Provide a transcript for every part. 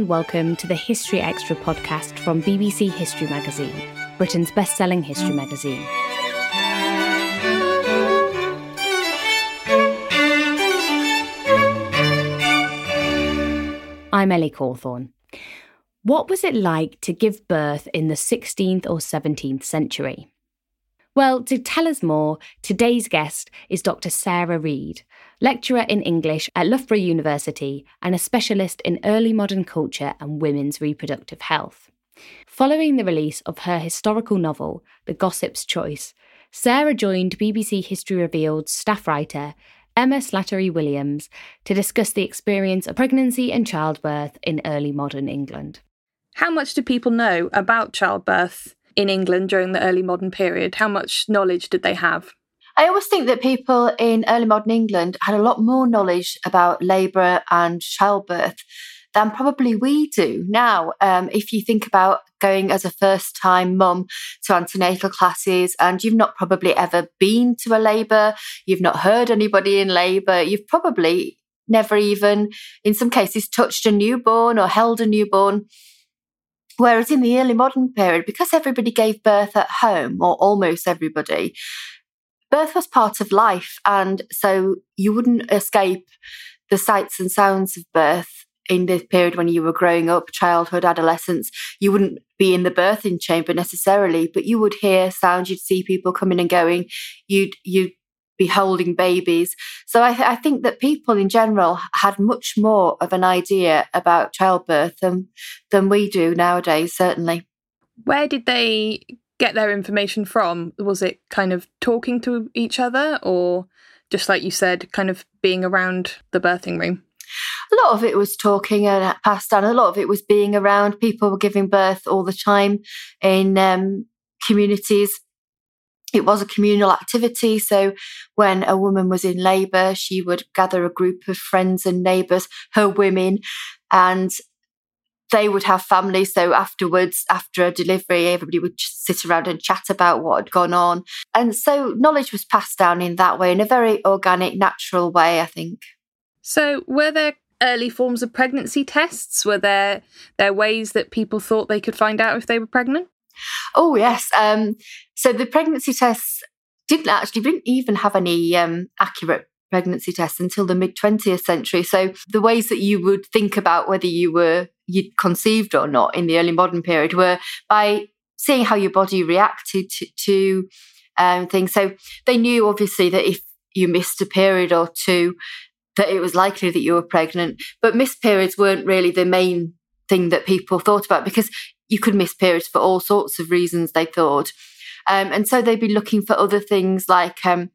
And welcome to the History Extra podcast from BBC History Magazine, Britain's best-selling history magazine. I'm Ellie Cawthorne. What was it like to give birth in the 16th or 17th century? Well, to tell us more, today's guest is Dr. Sara Read, lecturer in English at Loughborough University and a specialist in early modern culture and women's reproductive health. Following the release of her historical novel, The Gossip's Choice, Sarah joined BBC History Revealed staff writer Emma Slattery Williams to discuss the experience of pregnancy and childbirth in early modern England. How much do people know about childbirth in England during the early modern period? How much knowledge did they have? I always think that people in early modern England had a lot more knowledge about labour and childbirth than probably we do now. Um, if you think about going as a first time mum to antenatal classes and you've not probably ever been to a labour, you've not heard anybody in labour, you've probably never even, in some cases, touched a newborn or held a newborn. Whereas in the early modern period, because everybody gave birth at home, or almost everybody, birth was part of life. And so you wouldn't escape the sights and sounds of birth in this period when you were growing up, childhood, adolescence. You wouldn't be in the birthing chamber necessarily, but you would hear sounds, you'd see people coming and going, you'd, you'd be holding babies. So I, th- I, think that people in general had much more of an idea about childbirth than than we do nowadays. Certainly. Where did they get their information from? Was it kind of talking to each other, or just like you said, kind of being around the birthing room? A lot of it was talking and passed down. A lot of it was being around. People were giving birth all the time in um, communities it was a communal activity. So when a woman was in labour, she would gather a group of friends and neighbours, her women, and they would have families. So afterwards, after a delivery, everybody would sit around and chat about what had gone on. And so knowledge was passed down in that way, in a very organic, natural way, I think. So were there early forms of pregnancy tests? Were there there ways that people thought they could find out if they were pregnant? Oh yes. Um, so the pregnancy tests didn't actually didn't even have any um, accurate pregnancy tests until the mid 20th century. So the ways that you would think about whether you were you'd conceived or not in the early modern period were by seeing how your body reacted to, to um, things. So they knew obviously that if you missed a period or two, that it was likely that you were pregnant. But missed periods weren't really the main thing that people thought about because you could miss periods for all sorts of reasons, they thought. Um, and so they'd be looking for other things like um,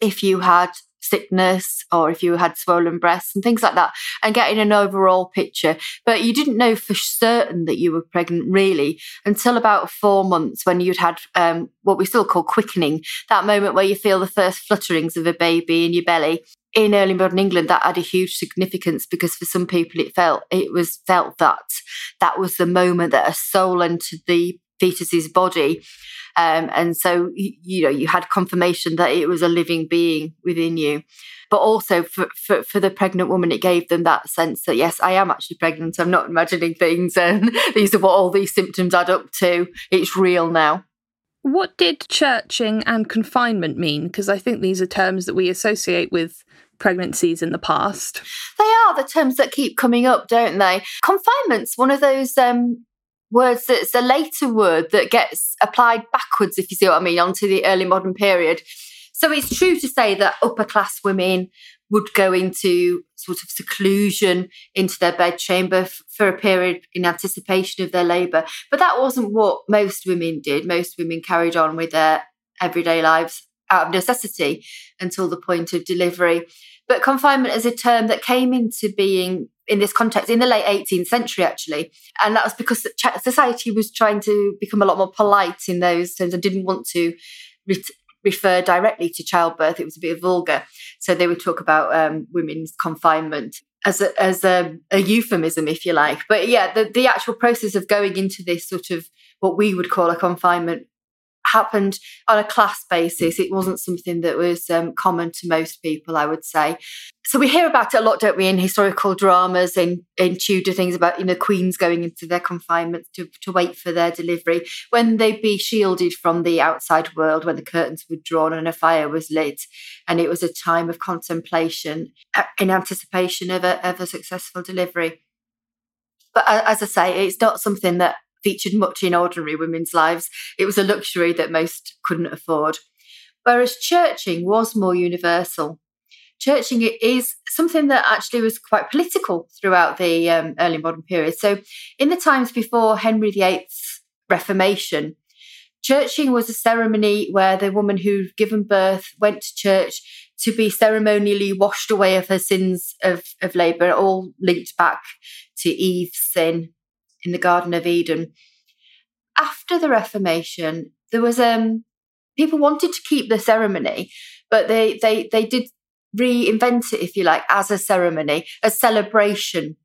if you had sickness or if you had swollen breasts and things like that and getting an overall picture but you didn't know for certain that you were pregnant really until about four months when you'd had um, what we still call quickening that moment where you feel the first flutterings of a baby in your belly in early modern England, that had a huge significance because for some people it felt it was felt that that was the moment that a soul entered the fetus's body. Um, and so, you, know, you had confirmation that it was a living being within you. But also for, for, for, the pregnant woman, it gave them that sense that, yes, I am actually pregnant. I'm not imagining things. And these are what all these symptoms add up to. It's real now. What did churching and confinement mean? Because I think these are terms that we associate with pregnancies in the past. They are the terms that keep coming up, don't they? Confinement's one of those um, words that's a later word that gets applied backwards, if you see what I mean, onto the early modern period. So it's true to say that upper class women would go into sort of seclusion into their bedchamber f- for a period in anticipation of their labour. But that wasn't what most women did. Most women carried on with their everyday lives out of necessity until the point of delivery. But confinement is a term that came into being in this context in the late 18th century, actually. And that was because society was trying to become a lot more polite in those terms and didn't want to refer directly to childbirth. It was a bit vulgar. So they would talk about um, women's confinement as a, as a, a, euphemism, if you like. But yeah, the, the actual process of going into this sort of what we would call a confinement happened on a class basis. It wasn't something that was um, common to most people, I would say. So we hear about it a lot, don't we, in historical dramas, in, in Tudor things about, you know, queens going into their confinement to, to wait for their delivery, when they'd be shielded from the outside world, when the curtains were drawn and a fire was lit. And it was a time of contemplation uh, in anticipation of a, of a successful delivery. But uh, as I say, it's not something that featured much in ordinary women's lives. It was a luxury that most couldn't afford. Whereas churching was more universal. Churching is something that actually was quite political throughout the um, early modern period. So, in the times before Henry VIII's Reformation, churching was a ceremony where the woman who'd given birth went to church to be ceremonially washed away of her sins of, of labour, all linked back to Eve's sin in the Garden of Eden. After the Reformation, there was um people wanted to keep the ceremony, but they they they did reinvent it, if you like, as a ceremony, a celebration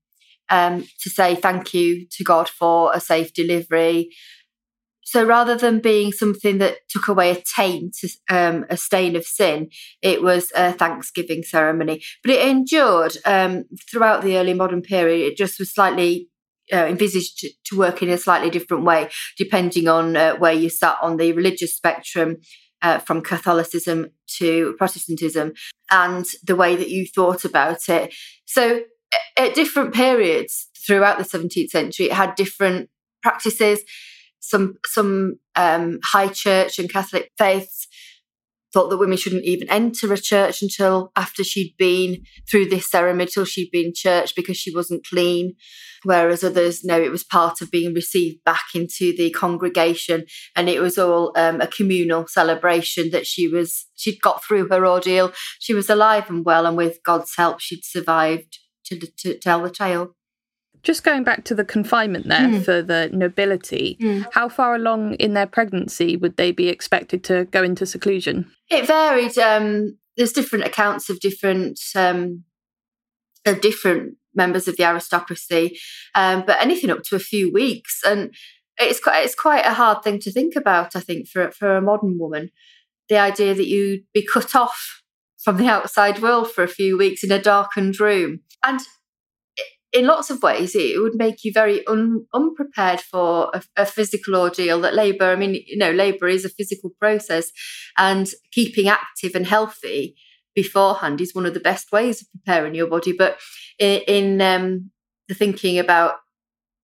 um, to say thank you to God for a safe delivery. So rather than being something that took away a taint, um, a stain of sin, it was a Thanksgiving ceremony. But it endured um, throughout the early modern period. It just was slightly uh, envisaged to, to, work in a slightly different way, depending on uh, where you sat on the religious spectrum, uh, from Catholicism to Protestantism, and the way that you thought about it. So, at different periods throughout the 17th century, it had different practices. Some some um, high church and Catholic faiths thought that women shouldn't even enter a church until after she'd been through this ceremony, till she'd been church because she wasn't clean. Whereas others, no, it was part of being received back into the congregation, and it was all um, a communal celebration that she was she'd got through her ordeal. She was alive and well, and with God's help, she'd survived to, to tell the tale. Just going back to the confinement there mm. for the nobility, mm. how far along in their pregnancy would they be expected to go into seclusion? It varied. Um, there's different accounts of different um, of different members of the aristocracy, um, but anything up to a few weeks. And it's quite, it's quite a hard thing to think about, I think, for, for a modern woman. The idea that you'd be cut off from the outside world for a few weeks in a darkened room. And in lots of ways, it would make you very un, unprepared for a, a, physical ordeal that labour. I mean, you know, labour is a physical process, and keeping active and healthy beforehand is one of the best ways of preparing your body. But in, in um, the thinking about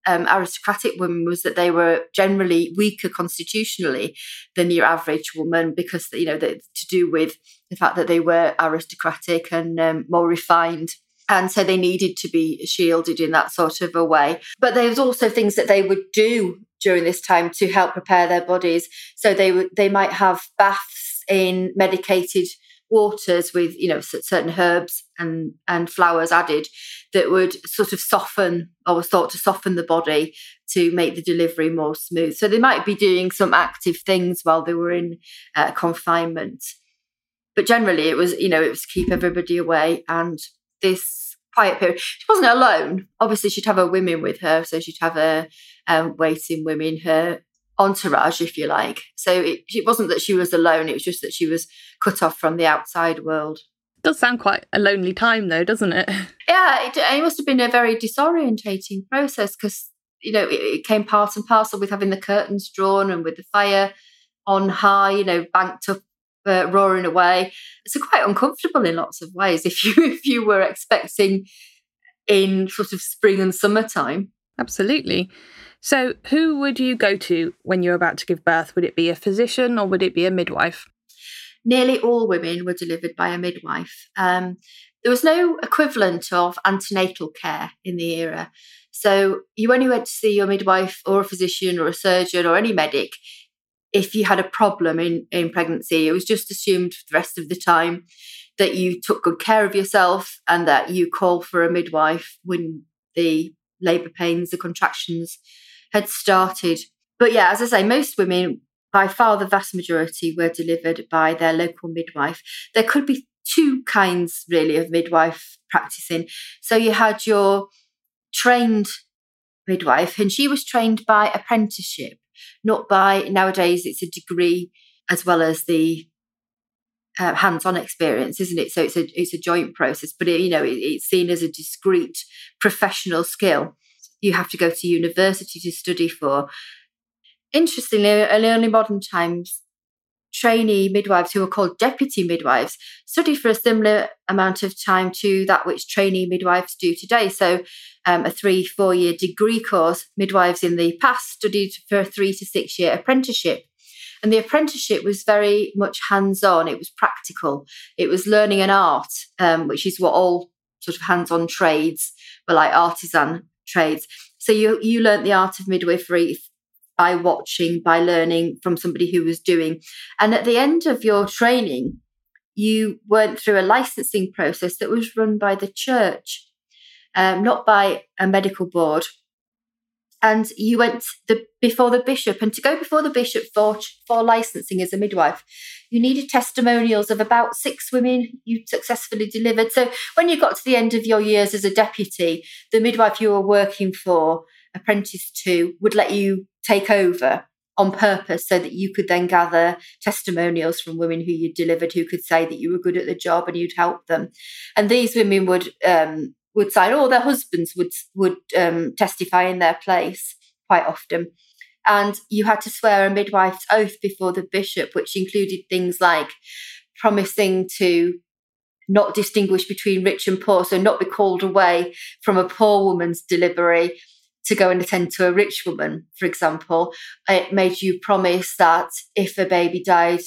um, aristocratic women was that they were generally weaker constitutionally than your average woman because you know to do with the fact that they were aristocratic and um, more refined and so they needed to be shielded in that sort of a way. But there was also things that they would do during this time to help prepare their bodies. So they would they might have baths in medicated waters with you know certain herbs and and flowers added that would sort of soften or was thought to soften the body to make the delivery more smooth so they might be doing some active things while they were in uh, confinement but generally it was you know it was keep everybody away and this quiet period. She wasn't alone. Obviously, she'd have her women with her, so she'd have her um, waiting women, her entourage, if you like. So it, it wasn't that she was alone; it was just that she was cut off from the outside world. Does sound quite a lonely time, though, doesn't it? Yeah, it, it must have been a very disorientating process because you know it, it came part and parcel with having the curtains drawn and with the fire on high, you know, banked up uh, roaring away. It's quite uncomfortable in lots of ways if you if you were expecting in sort of spring and summertime. Absolutely. So, who would you go to when you're about to give birth? Would it be a physician or would it be a midwife? Nearly all women were delivered by a midwife. Um, there was no equivalent of antenatal care in the era. So, you only went to see your midwife or a physician or a surgeon or any medic if you had a problem in, in pregnancy, it was just assumed for the rest of the time that you took good care of yourself and that you call for a midwife when the labour pains, the contractions had started. But yeah, as I say, most women, by far the vast majority, were delivered by their local midwife. There could be two kinds really of midwife practicing. So you had your trained midwife, and she was trained by apprenticeship not by nowadays it's a degree as well as the uh, hands-on experience, isn't it? So it's a it's a joint process, but it, you know it, it's seen as a discrete professional skill. You have to go to university to study for. Interestingly, in early modern times, trainee midwives who are called deputy midwives study for a similar amount of time to that which trainee midwives do today. So, um, a three, four year degree course, midwives in the past studied for a three to six year apprenticeship. And the apprenticeship was very much hands on, it was practical, it was learning an art, um, which is what all sort of hands on trades were like artisan trades. So you you learnt the art of midwifery by watching, by learning from somebody who was doing. And at the end of your training, you went through a licensing process that was run by the church, um, not by a medical board. And you went the, before the bishop, and to go before the bishop for, for licensing as a midwife, you needed testimonials of about six women you successfully delivered. So when you got to the end of your years as a deputy, the midwife you were working for, apprentice to, would let you take over on purpose so that you could then gather testimonials from women who you delivered who could say that you were good at the job and you'd help them. And these women would um, would sign or their husbands would would um, testify in their place quite often. And you had to swear a midwife's oath before the bishop which included things like promising to not distinguish between rich and poor so not be called away from a poor woman's delivery to go and attend to a rich woman, for example, it made you promise that if a baby died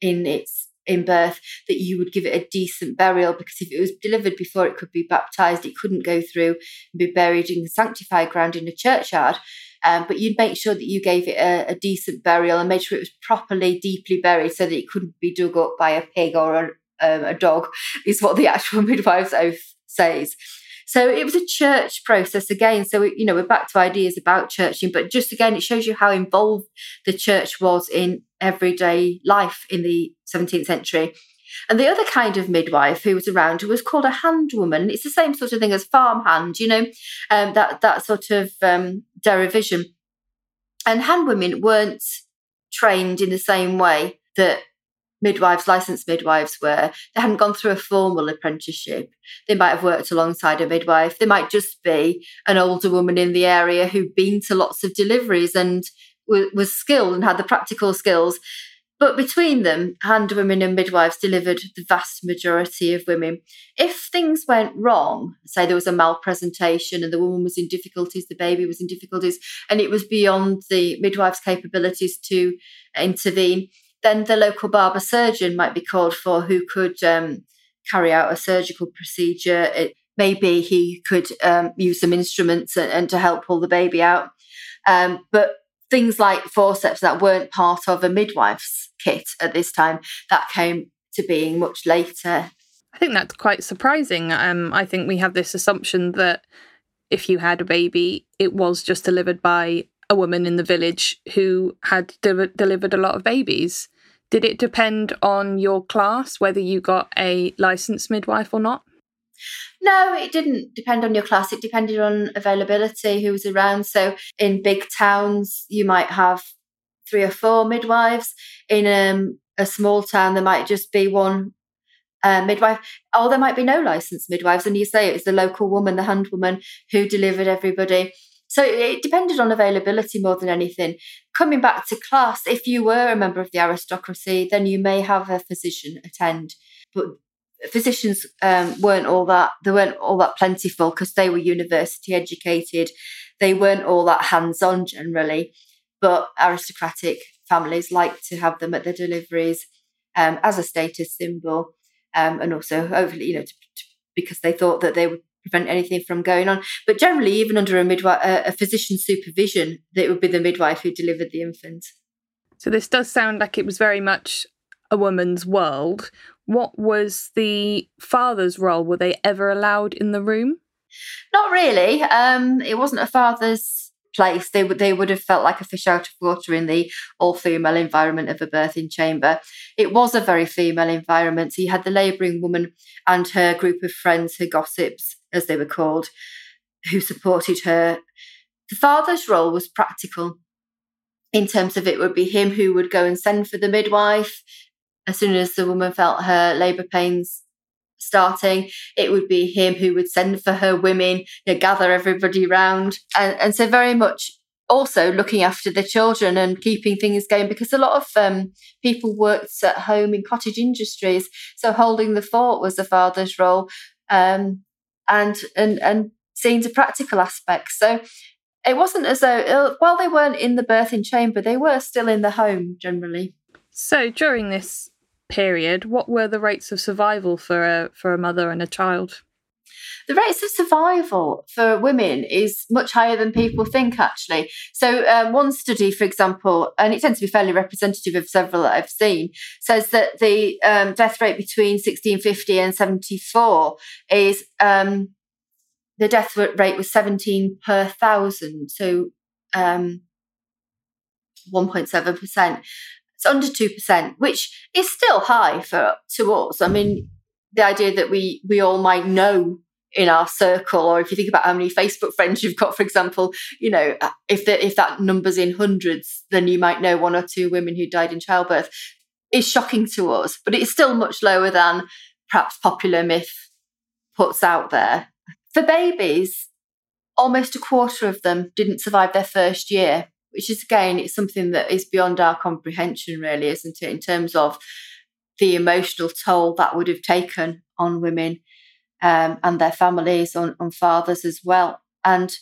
in its in birth, that you would give it a decent burial because if it was delivered before it could be baptized, it couldn't go through and be buried in sanctified ground in a churchyard. Um, but you'd make sure that you gave it a, a, decent burial and made sure it was properly, deeply buried so that it couldn't be dug up by a pig or a, um, a dog, is what the actual midwife's oath says. So it was a church process again. So, you know, we're back to ideas about churching, but just again, it shows you how involved the church was in everyday life in the 17th century. And the other kind of midwife who was around was called a hand woman. It's the same sort of thing as farm hand, you know, um, that that sort of um, derivation. And hand women weren't trained in the same way that midwives, licensed midwives were. They hadn't gone through a formal apprenticeship. They might have worked alongside a midwife. They might just be an older woman in the area who'd been to lots of deliveries and was skilled and had the practical skills. But between them, hand women and midwives delivered the vast majority of women. If things went wrong, say there was a malpresentation and the woman was in difficulties, the baby was in difficulties, and it was beyond the midwife's capabilities to intervene, then the local barber surgeon might be called for who could um, carry out a surgical procedure. It, maybe he could um, use some instruments and, and, to help pull the baby out. Um, but things like forceps that weren't part of a midwife's kit at this time, that came to being much later. I think that's quite surprising. Um, I think we have this assumption that if you had a baby, it was just delivered by a woman in the village who had de- delivered a lot of babies. Did it depend on your class whether you got a licensed midwife or not? No, it didn't depend on your class. It depended on availability, who was around. So in big towns, you might have three or four midwives. In um, a small town, there might just be one uh, midwife, or there might be no licensed midwives. And you say it was the local woman, the hand woman, who delivered everybody. So it depended on availability more than anything. Coming back to class, if you were a member of the aristocracy, then you may have a physician attend. But physicians um, weren't all that they weren't all that plentiful because they were university educated. They weren't all that hands on generally, but aristocratic families liked to have them at their deliveries um, as a status symbol, um, and also hopefully you know to, to, because they thought that they would prevent anything from going on. But generally, even under a midwife, a, a physician's supervision, it would be the midwife who delivered the infant. So this does sound like it was very much a woman's world. What was the father's role? Were they ever allowed in the room? Not really. Um, it wasn't a father's place. They would they would have felt like a fish out of water in the all female environment of a birthing chamber. It was a very female environment. So you had the labouring woman and her group of friends, her gossips, as they were called, who supported her. The father's role was practical in terms of it would be him who would go and send for the midwife as soon as the woman felt her labour pains starting, it would be him who would send for her women, you know, gather everybody round. And, and so very much also looking after the children and keeping things going because a lot of um, people worked at home in cottage industries. So holding the fort was the father's role. Um, and and and seeing the practical aspects. So it wasn't as though uh, while they weren't in the birthing chamber, they were still in the home generally. So during this period, what were the rates of survival for a for a mother and a child? The rates of survival for women is much higher than people think, actually. So, um, one study, for example, and it tends to be fairly representative of several that I've seen, says that the um, death rate between 1650 and 74 is um, the death rate was 17 per thousand. So, um, 1.7%. It's under 2%, which is still high for to us. I mean, the idea that we we all might know in our circle, or if you think about how many Facebook friends you've got, for example, you know, uh, if the, if that number's in hundreds, then you might know one or two women who died in childbirth. Is shocking to us, but it's still much lower than perhaps popular myth puts out there. For babies, almost a quarter of them didn't survive their first year which is again, it's something that is beyond our comprehension, really, isn't it, in terms of the emotional toll that would have taken on women um, and their families, on, on fathers as well. And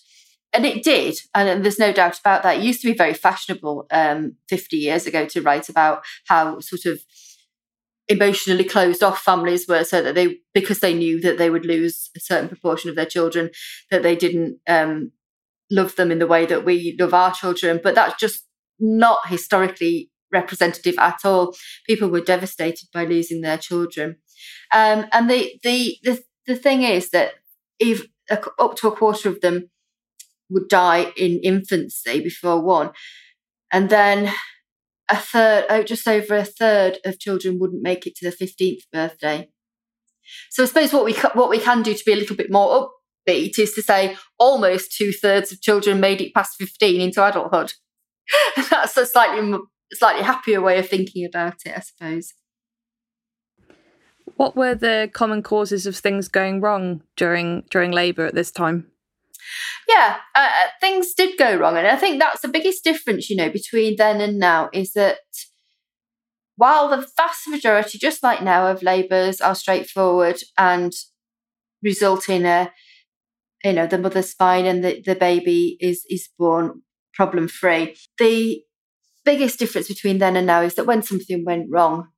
and it did, and there's no doubt about that. It used to be very fashionable um, 50 years ago to write about how sort of emotionally closed off families were, so that they, because they knew that they would lose a certain proportion of their children, that they didn't um, love them in the way that we love our children, but that's just not historically representative at all. People were devastated by losing their children, um, and the, the the the thing is that if up to a quarter of them would die in infancy before one, and then a third, oh, just over a third of children wouldn't make it to the 15th birthday. So I suppose what we what we can do to be a little bit more upbeat is to say almost two thirds of children made it past 15 into adulthood. That's a slightly slightly happier way of thinking about it, I suppose. What were the common causes of things going wrong during during labour at this time? Yeah, uh, uh, things did go wrong, and I think that's the biggest difference, you know, between then and now is that while the vast majority, just like now, of labours are straightforward and result in a, you know, the mother's fine and the, the baby is is born problem free. The biggest difference between then and now is that when something went wrong,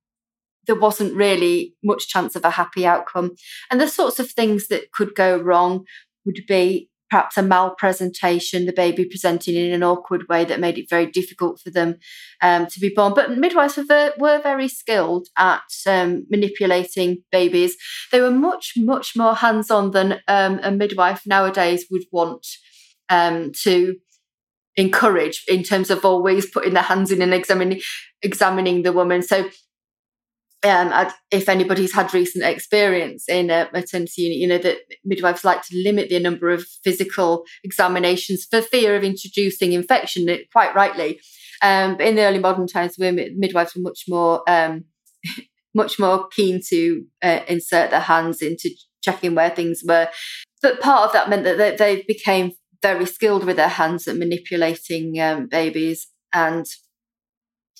there wasn't really much chance of a happy outcome. And the sorts of things that could go wrong would be perhaps a malpresentation, the baby presenting in an awkward way that made it very difficult for them um, to be born. But midwives were, were very skilled at um, manipulating babies. They were much, much more hands on than um, a midwife nowadays would want um, to encourage in terms of always putting their hands in and examining examining the woman. So um, if anybody's had recent experience in a maternity unit, you know that midwives like to limit the number of physical examinations for fear of introducing infection. Quite rightly, um, in the early modern times, women midwives were much more um, much more keen to uh, insert their hands into checking where things were. But part of that meant that they, they became very skilled with their hands at manipulating um, babies, and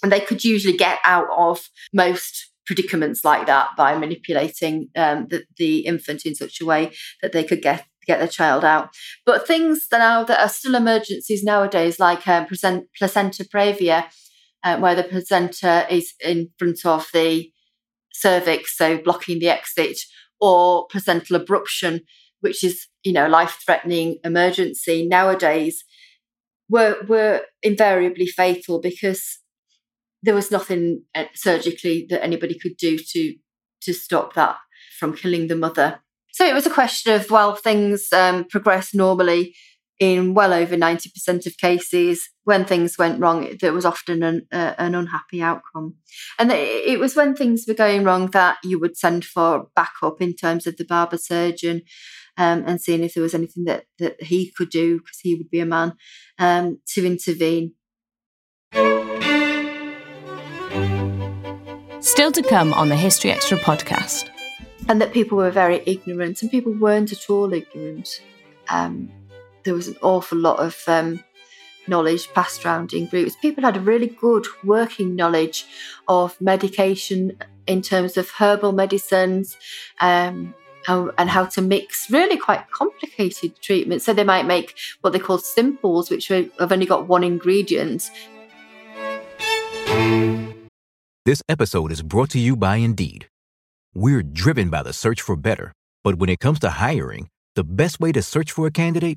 and they could usually get out of most predicaments like that by manipulating um, the, the infant in such a way that they could get get their child out. But things that now that are still emergencies nowadays, like um, present, placenta previa, uh, where the placenta is in front of the cervix, so blocking the exit, or placental abruption, which is you know life threatening emergency nowadays, were were invariably fatal because there was nothing uh, surgically that anybody could do to to stop that from killing the mother. So it was a question of well, things um, progressed normally in well over ninety percent of cases. When things went wrong, there was often an, uh, an unhappy outcome, and it was when things were going wrong that you would send for backup in terms of the Barber surgeon. Um, and seeing if there was anything that, that he could do, because he would be a man, um, to intervene. Still to come on the History Extra podcast. And that people were very ignorant, and people weren't at all ignorant. Um, there was an awful lot of um, knowledge passed around in groups. People had a really good working knowledge of medication in terms of herbal medicines. Um, and how to mix really quite complicated treatments. So they might make what they call simples, which have only got one ingredient, this episode is brought to you by Indeed. We're driven by the search for better, but when it comes to hiring, the best way to search for a candidate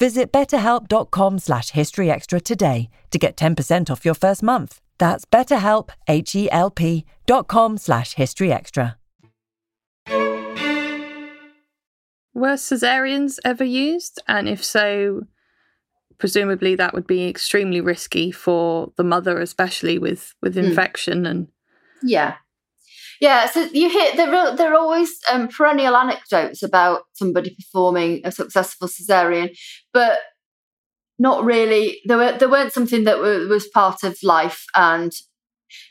Visit betterhelp.com slash historyextra today to get 10% off your first month. That's betterhelp, H-E-L-P dot com slash historyextra. Were cesareans ever used? And if so, presumably that would be extremely risky for the mother, especially with, with Hmm. infection and Yeah. Yeah, so you hear there are there are always um, perennial anecdotes about somebody performing a successful cesarean, but not really. There were there weren't something that was part of life, and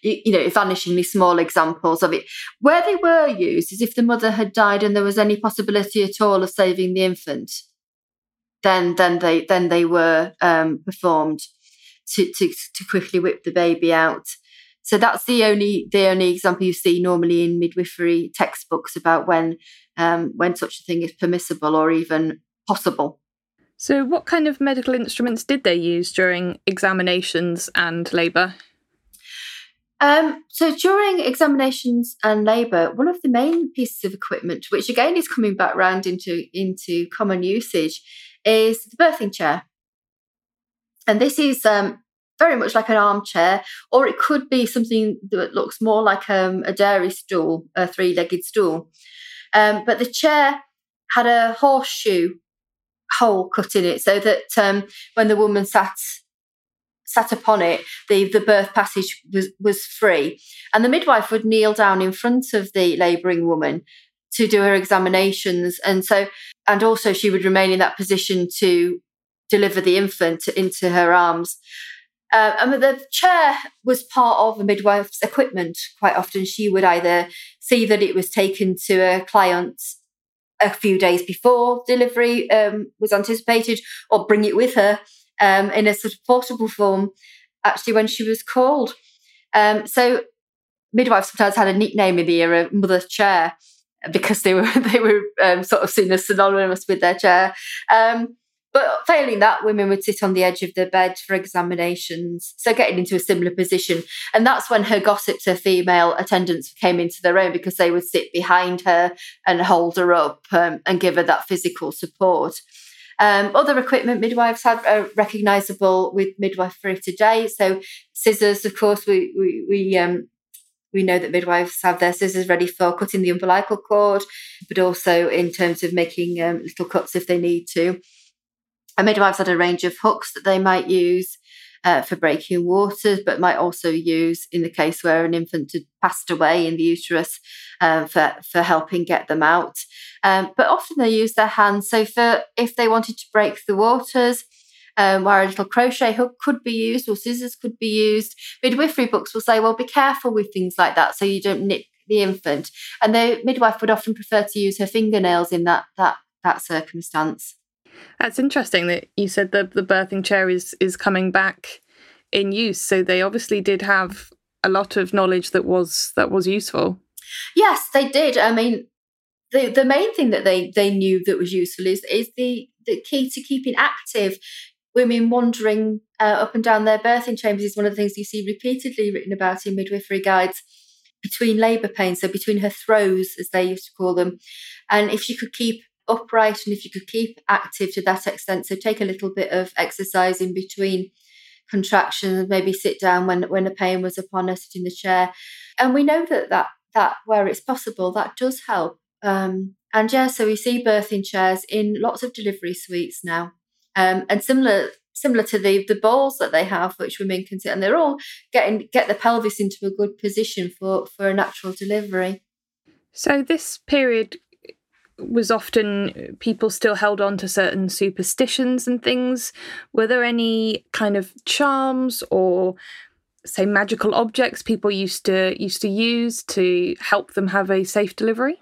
you, you know, vanishingly small examples of it. Where they were used is if the mother had died and there was any possibility at all of saving the infant, then then they then they were um, performed to, to to quickly whip the baby out. So that's the only the only example you see normally in midwifery textbooks about when um, when such a thing is permissible or even possible. So, what kind of medical instruments did they use during examinations and labour? Um, so during examinations and labour, one of the main pieces of equipment, which again is coming back round into into common usage, is the birthing chair. And this is um, very much like an armchair, or it could be something that looks more like um, a dairy stool, a three-legged stool. Um, but the chair had a horseshoe hole cut in it, so that um, when the woman sat sat upon it, the, the birth passage was, was free. And the midwife would kneel down in front of the labouring woman to do her examinations. And so, and also she would remain in that position to deliver the infant into her arms. Uh, and the chair was part of a midwife's equipment. Quite often, she would either see that it was taken to a client a few days before delivery um, was anticipated, or bring it with her um, in a sort of portable form. Actually, when she was called, um, so midwives sometimes had a nickname in the era, mother Chair," because they were they were um, sort of seen as synonymous with their chair. Um, but failing that, women would sit on the edge of the bed for examinations, so getting into a similar position. And that's when her gossips, her female attendants came into their own because they would sit behind her and hold her up um, and give her that physical support. Um, other equipment midwives have are recognisable with midwifery today. So scissors, of course, we we we um, we know that midwives have their scissors ready for cutting the umbilical cord, but also in terms of making um, little cuts if they need to. And midwives had a range of hooks that they might use uh, for breaking waters, but might also use in the case where an infant had passed away in the uterus uh, for, for helping get them out. Um, but often they use their hands. So for if they wanted to break the waters, um, where a little crochet hook could be used or scissors could be used, midwifery books will say, well, be careful with things like that so you don't nip the infant. And the midwife would often prefer to use her fingernails in that that that circumstance. That's interesting that you said the the birthing chair is is coming back in use. So they obviously did have a lot of knowledge that was that was useful. Yes, they did. I mean, the the main thing that they they knew that was useful is is the the key to keeping active. Women wandering uh, up and down their birthing chambers is one of the things you see repeatedly written about in midwifery guides between labour pains, so between her throes, as they used to call them. And if she could keep upright and if you could keep active to that extent, so take a little bit of exercise in between contractions, maybe sit down when when the pain was upon us, in the chair. And we know that that that where it's possible, that does help. Um, and yeah, so we see birthing chairs in lots of delivery suites now. Um, and similar similar to the the balls that they have, which women can sit, and they're all getting get the pelvis into a good position for for a natural delivery. So this period was often people still held on to certain superstitions and things. Were there any kind of charms or say magical objects people used to used to use to help them have a safe delivery?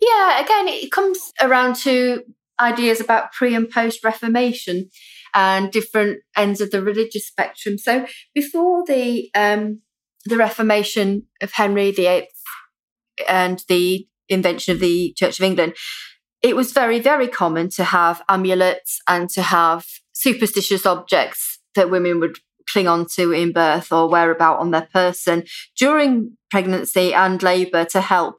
Yeah, again, it comes around to ideas about pre and post Reformation and different ends of the religious spectrum. So before the um, the Reformation of Henry VIII and the invention of the Church of England, it was very, very common to have amulets and to have superstitious objects that women would cling on to in birth or wear about on their person during pregnancy and labour to help.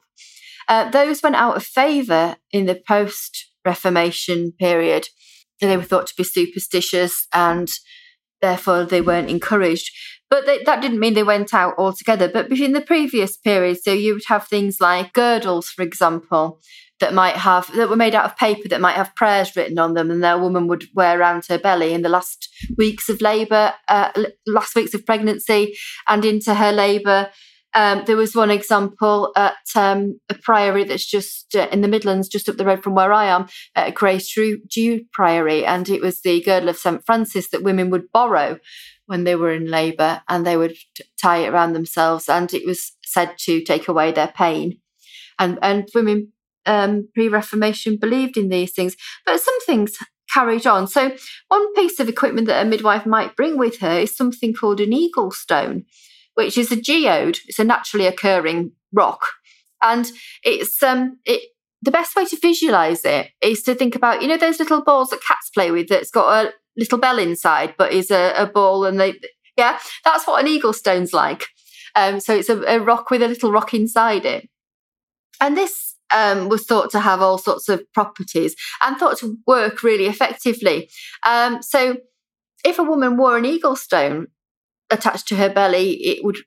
Uh, those went out of favour in the post Reformation period. They were thought to be superstitious and therefore they weren't encouraged. But they, that didn't mean they went out altogether. But between the previous period, so you would have things like girdles, for example, that might have that were made out of paper that might have prayers written on them, and their woman would wear around her belly in the last weeks of labour, uh, last weeks of pregnancy, and into her labour. Um, there was one example at um, a priory that's just uh, in the Midlands, just up the road from where I am, at Grace Dieu Priory, and it was the girdle of St Francis that women would borrow when they were in labour, and they would tie it around themselves, and it was said to take away their pain. And and women um, pre-Reformation believed in these things, but some things carried on. So one piece of equipment that a midwife might bring with her is something called an eagle stone which is a geode. It's a naturally occurring rock, and it's um it. The best way to visualize it is to think about, you know, those little balls that cats play with that's got a little bell inside, but is a, a ball, and they, yeah, that's what an eagle stone's like. Um, so it's a, a rock with a little rock inside it, and this um, was thought to have all sorts of properties and thought to work really effectively. Um, so, if a woman wore an eagle stone, attached to her belly, it would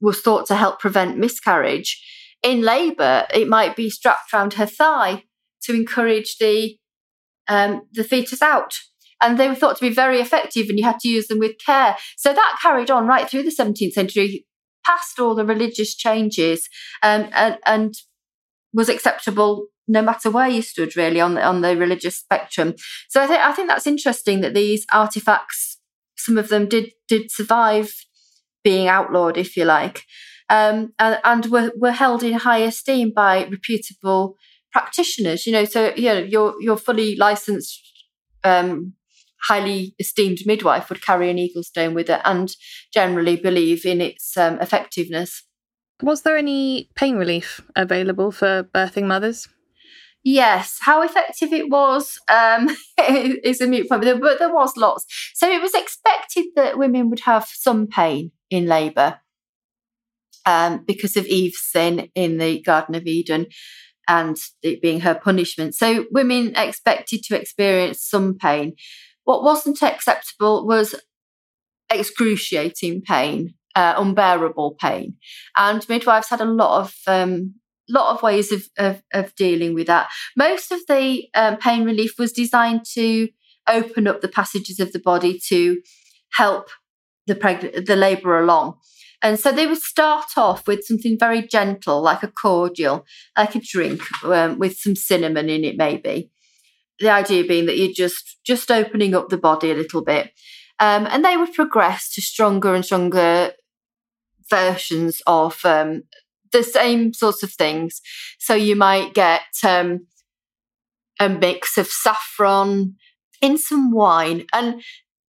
was thought to help prevent miscarriage. In labour, it might be strapped around her thigh to encourage the um, the fetus out. And they were thought to be very effective, and you had to use them with care. So that carried on right through the 17th century, past all the religious changes, um, and, and was acceptable no matter where you stood, really, on the on the religious spectrum. So I think I think that's interesting that these artifacts some of them did did survive being outlawed, if you like, um, and, and were, were held in high esteem by reputable practitioners. You know, so you know, your your fully licensed, um, highly esteemed midwife would carry an eagle stone with it, and generally believe in its um, effectiveness. Was there any pain relief available for birthing mothers? Yes, how effective it was um, is a mute point, but there was lots. So it was expected that women would have some pain in labour um, because of Eve's sin in the Garden of Eden and it being her punishment. So women expected to experience some pain. What wasn't acceptable was excruciating pain, uh, unbearable pain. And midwives had a lot of um, lot of ways of, of, of dealing with that. Most of the um, pain relief was designed to open up the passages of the body to help the preg- the labour along. And so they would start off with something very gentle, like a cordial, like a drink um, with some cinnamon in it, maybe. The idea being that you're just just opening up the body a little bit, um, and they would progress to stronger and stronger versions of um, the same sorts of things. So you might get um, a mix of saffron in some wine and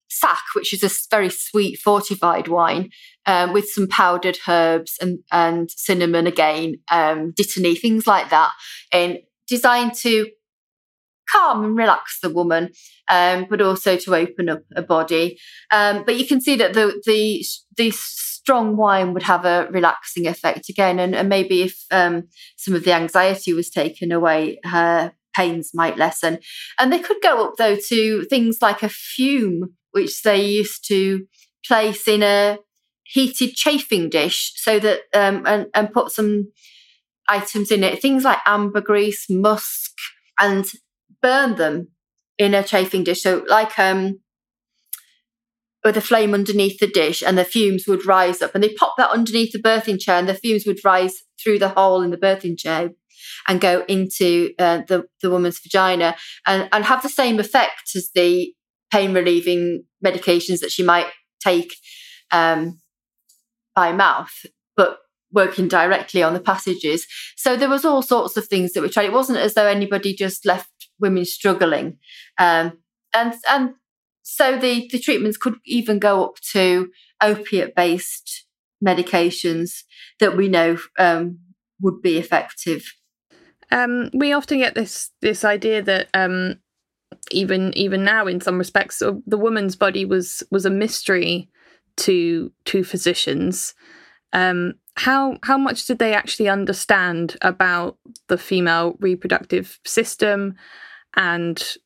sack, which is a very sweet fortified wine um, with some powdered herbs and, and cinnamon again, um, dittany, things like that, and designed to calm and relax the woman, um, but also to open up a body. Um, but you can see that the the the strong wine would have a relaxing effect again. And, and maybe if um, some of the anxiety was taken away, her pains might lessen. And they could go up, though, to things like a fume, which they used to place in a heated chafing dish so that, um, and, and put some items in it, things like ambergris, musk, and burn them in a chafing dish. So, like um, with a flame underneath the dish and the fumes would rise up and they pop that underneath the birthing chair and the fumes would rise through the hole in the birthing chair and go into uh, the, the woman's vagina and, and have the same effect as the pain relieving medications that she might take um, by mouth, but working directly on the passages. So there was all sorts of things that we tried. It wasn't as though anybody just left women struggling. Um, and and so the, the treatments could even go up to opiate based medications that we know um, would be effective. Um, we often get this this idea that um, even even now, in some respects, the woman's body was was a mystery to to physicians. Um, how how much did they actually understand about the female reproductive system and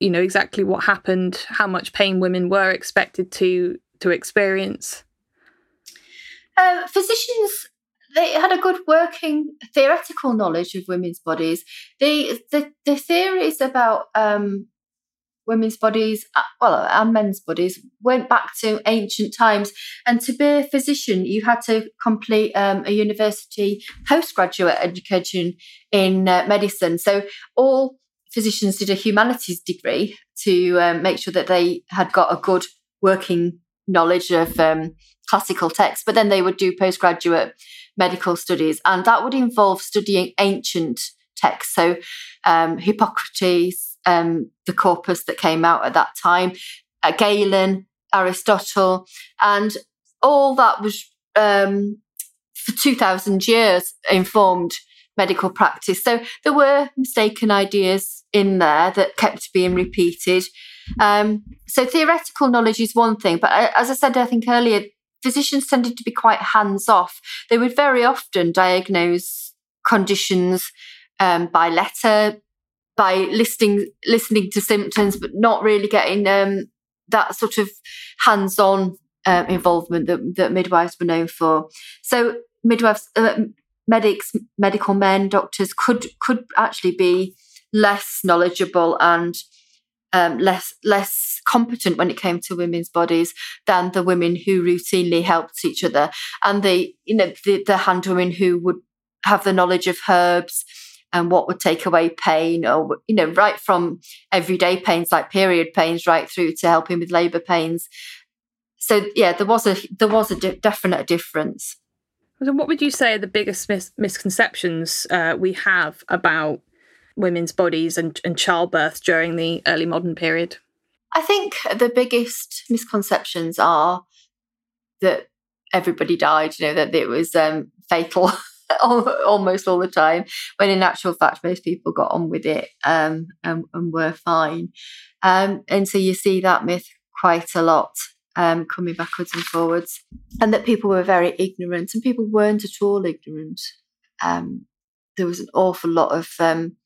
you know exactly what happened, how much pain women were expected to to experience? Uh, physicians they had a good working theoretical knowledge of women's bodies. The the, the theories about um, women's bodies, uh, well, and men's bodies, went back to ancient times. And to be a physician, you had to complete um, a university postgraduate education in uh, medicine. So all physicians did a humanities degree to um, make sure that they had got a good working knowledge of um, classical texts, but then they would do postgraduate medical studies, and that would involve studying ancient texts. So, um, Hippocrates, um, the corpus that came out at that time, uh, Galen, Aristotle, and all that was um, for 2,000 years informed medical practice. So there were mistaken ideas in there that kept being repeated. Um, so theoretical knowledge is one thing, but uh, as I said, I think earlier, physicians tended to be quite hands off. They would very often diagnose conditions um, by letter, by listening listening to symptoms, but not really getting um, that sort of hands on uh, involvement that, that midwives were known for. So midwives, uh, medics, medical men, doctors could could actually be less knowledgeable and um, less less competent when it came to women's bodies than the women who routinely helped each other, and the you know the, the hand women who would have the knowledge of herbs and what would take away pain, or you know right from everyday pains like period pains right through to helping with labour pains. So yeah, there was a there was a de- definite difference. So what would you say are the biggest mis- misconceptions uh, we have about women's bodies and, and childbirth during the early modern period? I think the biggest misconceptions are that everybody died, you know, that it was um, fatal almost all the time, when in actual fact, most people got on with it um, and, and, were fine. Um, and so you see that myth quite a lot um, coming backwards and forwards, and that people were very ignorant, and people weren't at all ignorant. Um, there was an awful lot of um,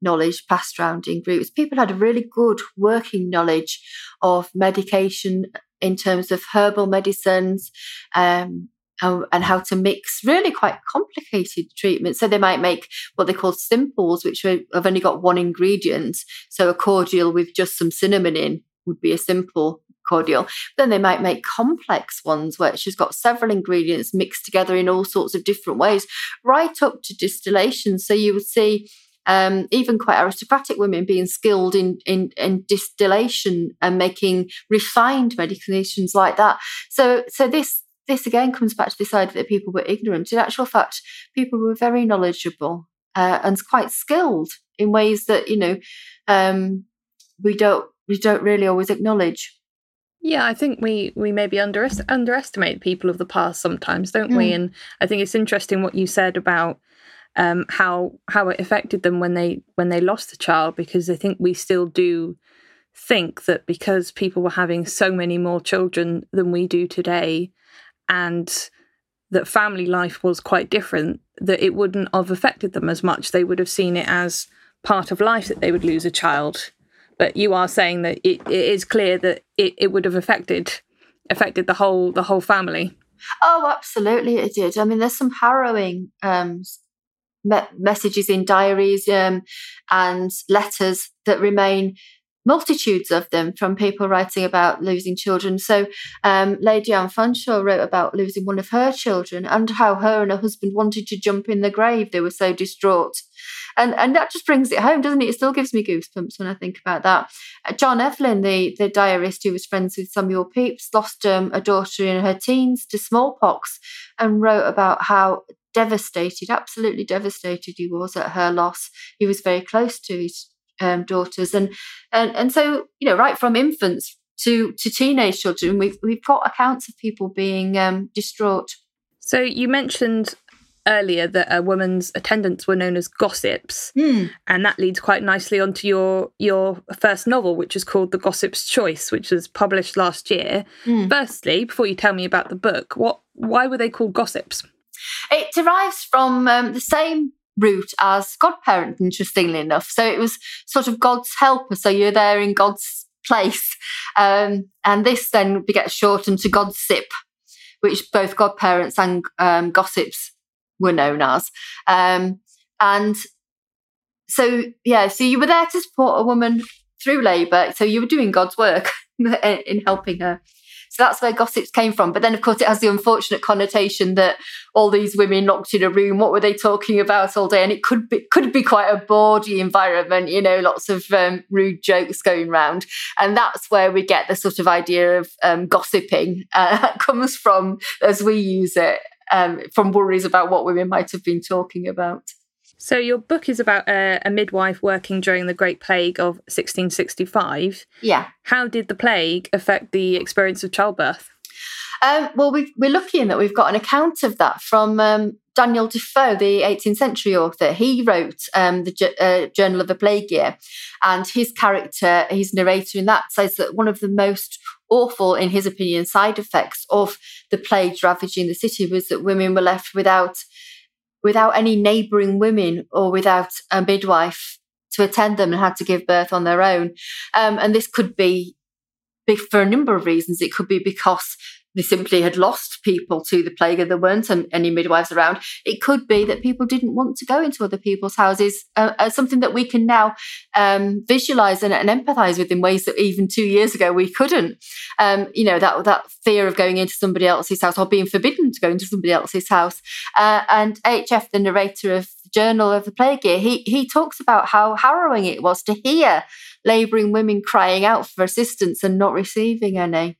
knowledge passed around in groups. People had a really good working knowledge of medication in terms of herbal medicines. Um, and, and how to mix really quite complicated treatments. So they might make what they call simples, which have only got one ingredient. So a cordial with just some cinnamon in would be a simple cordial. Then they might make complex ones where she's got several ingredients mixed together in all sorts of different ways, right up to distillation. So you would see um, even quite aristocratic women being skilled in, in, in distillation and making refined medications like that. So so this this again comes back to this idea that people were ignorant. In actual fact, people were very knowledgeable uh, and quite skilled in ways that you know um, we don't we don't really always acknowledge. Yeah, I think we we maybe underest- underestimate people of the past sometimes, don't mm. we? And I think it's interesting what you said about um, how how it affected them when they when they lost a child, because I think we still do think that because people were having so many more children than we do today, and that family life was quite different, that it wouldn't have affected them as much. They would have seen it as part of life that they would lose a child but you are saying that it, it is clear that it, it would have affected affected the whole the whole family. Oh, absolutely, it did. I mean, there's some harrowing um, me- messages in diaries um, and letters that remain multitudes of them from people writing about losing children. So, um, Lady Anne Fanshawe wrote about losing one of her children and how her and her husband wanted to jump in the grave. They were so distraught. And, and that just brings it home, doesn't it? It still gives me goosebumps when I think about that. Uh, John Evelyn, the, the diarist who was friends with Samuel Pepys, lost um, a daughter in her teens to smallpox and wrote about how devastated, absolutely devastated he was at her loss. He was very close to his um, daughters, and and and so you know, right from infants to to teenage children, we've we've got accounts of people being um, distraught. So you mentioned earlier that a woman's attendants were known as gossips, mm. and that leads quite nicely onto your your first novel, which is called The Gossip's Choice, which was published last year. Mm. Firstly, before you tell me about the book, what why were they called gossips? It derives from um, the same root as godparent, interestingly enough. So it was sort of God's helper. So you're there in God's place. Um, and this then gets shortened to God's sip, which both godparents and um, gossips were known as. Um, and so, yeah, so you were there to support a woman through labour. So you were doing God's work in helping her. So that's where gossips came from. But then, of course, it has the unfortunate connotation that all these women locked in a room, what were they talking about all day? And it could be could be quite a bawdy environment, you know, lots of um, rude jokes going round. And that's where we get the sort of idea of um, gossiping uh, comes from as we use it, um, from worries about what women might have been talking about. So, your book is about a, a, midwife working during the Great Plague of 1665. Yeah. How did the plague affect the experience of childbirth? Um, well, we are lucky in that we've got an account of that from um, Daniel Defoe, the 18th century author. He wrote um, the uh, Journal of the Plague Year, and his character, his narrator in that, says that one of the most awful, in his opinion, side effects of the plague ravaging the city was that women were left without without any neighbouring women or without a midwife to attend them and had to give birth on their own. Um, and this could be for a number of reasons. It could be because they simply had lost people to the plague and there weren't any midwives around. It could be that people didn't want to go into other people's houses, uh, uh, something that we can now um, visualize and, and, empathize with in ways that even two years ago we couldn't. Um, you know, that, that fear of going into somebody else's house or being forbidden to go into somebody else's house. Uh, and HF, the narrator of the Journal of the Plague Year, he, he talks about how harrowing it was to hear labouring women crying out for assistance and not receiving any.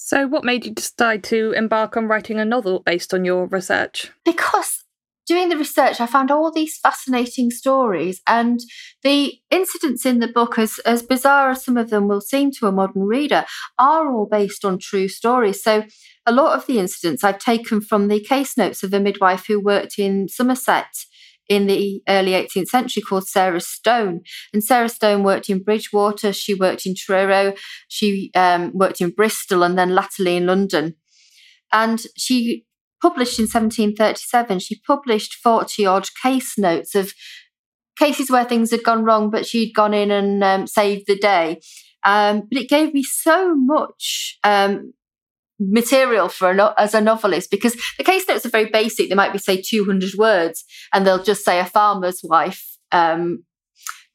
So, what made you decide to embark on writing a novel based on your research? Because doing the research, I found all these fascinating stories, and the incidents in the book, as, as bizarre as some of them will seem to a modern reader, are all based on true stories. So, a lot of the incidents I've taken from the case notes of a midwife who worked in Somerset in the early 18th century called Sarah Stone. And Sarah Stone worked in Bridgwater, she worked in Truro, she um, worked in Bristol, and then latterly in London. And she published in 1737, she published 40 odd case notes of cases where things had gone wrong, but she'd gone in and um, saved the day. Um, but it gave me so much um, material for as a novelist because the case notes are very basic. They might be say 200 words, and they'll just say a farmer's wife um,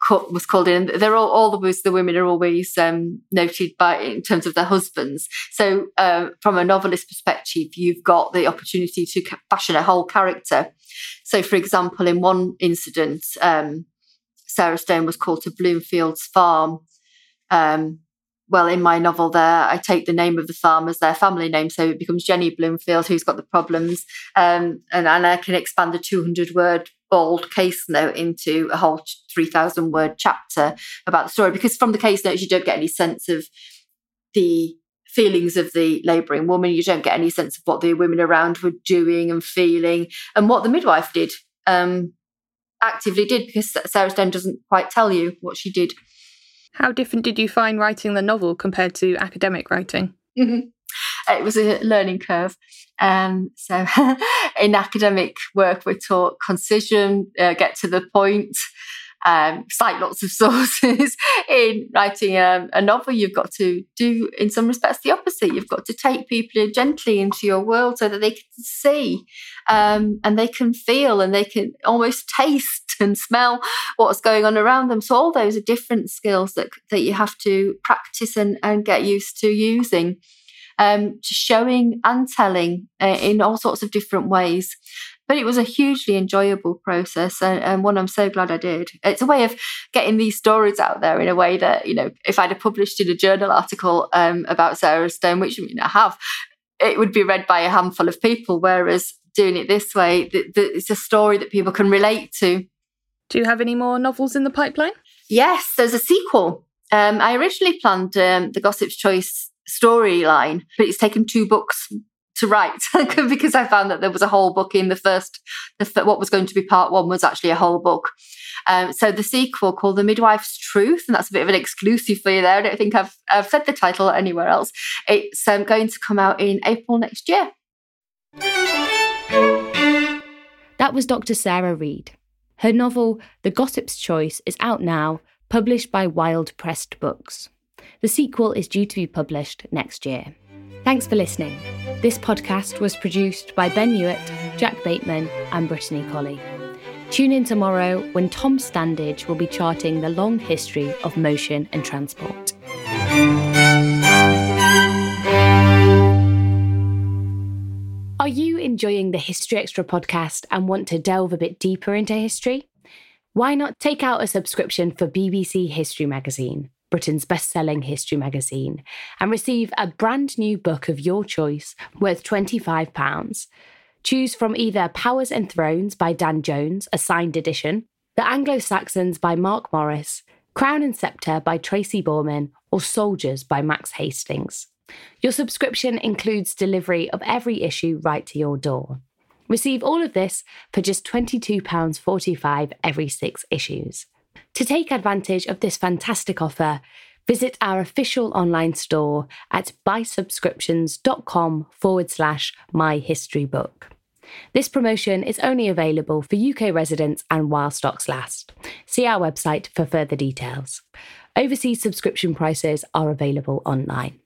was called in. They're all all the the women are always um, noted by in terms of their husbands. So uh, from a novelist perspective, you've got the opportunity to fashion a whole character. So, for example, in one incident, um, Sarah Stone was called to Bloomfield's farm. Um, well, in my novel, there I take the name of the farm as their family name, so it becomes Jenny Bloomfield, who's got the problems, um, and, and I can expand the 200 word bold case note into a whole 3,000 word chapter about the story. Because from the case notes, you don't get any sense of the feelings of the labouring woman. You don't get any sense of what the women around were doing and feeling, and what the midwife did, um, actively did, because Sarah Stone doesn't quite tell you what she did. How different did you find writing the novel compared to academic writing? Mm-hmm. It was a learning curve. Um, so, in academic work, we're taught concision, uh, get to the point, um, cite lots of sources. in writing um, a novel, you've got to do, in some respects, the opposite. You've got to take people gently into your world so that they can see um, and they can feel and they can almost taste and smell what's going on around them. So all those are different skills that that you have to practice and, and get used to using. Um, to showing and telling uh, in all sorts of different ways. But it was a hugely enjoyable process and, and, one I'm so glad I did. It's a way of getting these stories out there in a way that, you know, if I'd have published in a journal article um, about Sarah Stone, which I, mean, I have, it would be read by a handful of people. Whereas doing it this way, it's a story that people can relate to. Do you have any more novels in the pipeline? Yes, there's a sequel. Um, I originally planned um, the Gossip's Choice storyline, but it's taken two books to write because I found that there was a whole book in the first, the, what was going to be part one was actually a whole book. Um, so the sequel called The Midwife's Truth, and that's a bit of an exclusive for you there. I don't think I've, I've said the title anywhere else. It's um, going to come out in April next year. That was Dr. Sara Read. Her novel, The Gossip's Choice, is out now, published by Wild Pressed Books. The sequel is due to be published next year. Thanks for listening. This podcast was produced by Ben Hewitt Jack Bateman, and Brittany Colley. Tune in tomorrow when Tom Standage will be charting the long history of motion and transport. Are you enjoying the History Extra podcast and want to delve a bit deeper into history? Why not take out a subscription for BBC History Magazine, Britain's best selling history magazine, and receive a brand new book of your choice worth £25? Choose from either Powers and Thrones by Dan Jones, a signed edition, The Anglo Saxons by Mark Morris, Crown and Sceptre by Tracy Borman, or Soldiers by Max Hastings. Your subscription includes delivery of every issue right to your door. Receive all of this for just £22.45 every six issues. To take advantage of this fantastic offer, visit our official online store at buysubscriptions.com forward slash my history book. This promotion is only available for UK residents and while stocks last. See our website for further details. Overseas subscription prices are available online.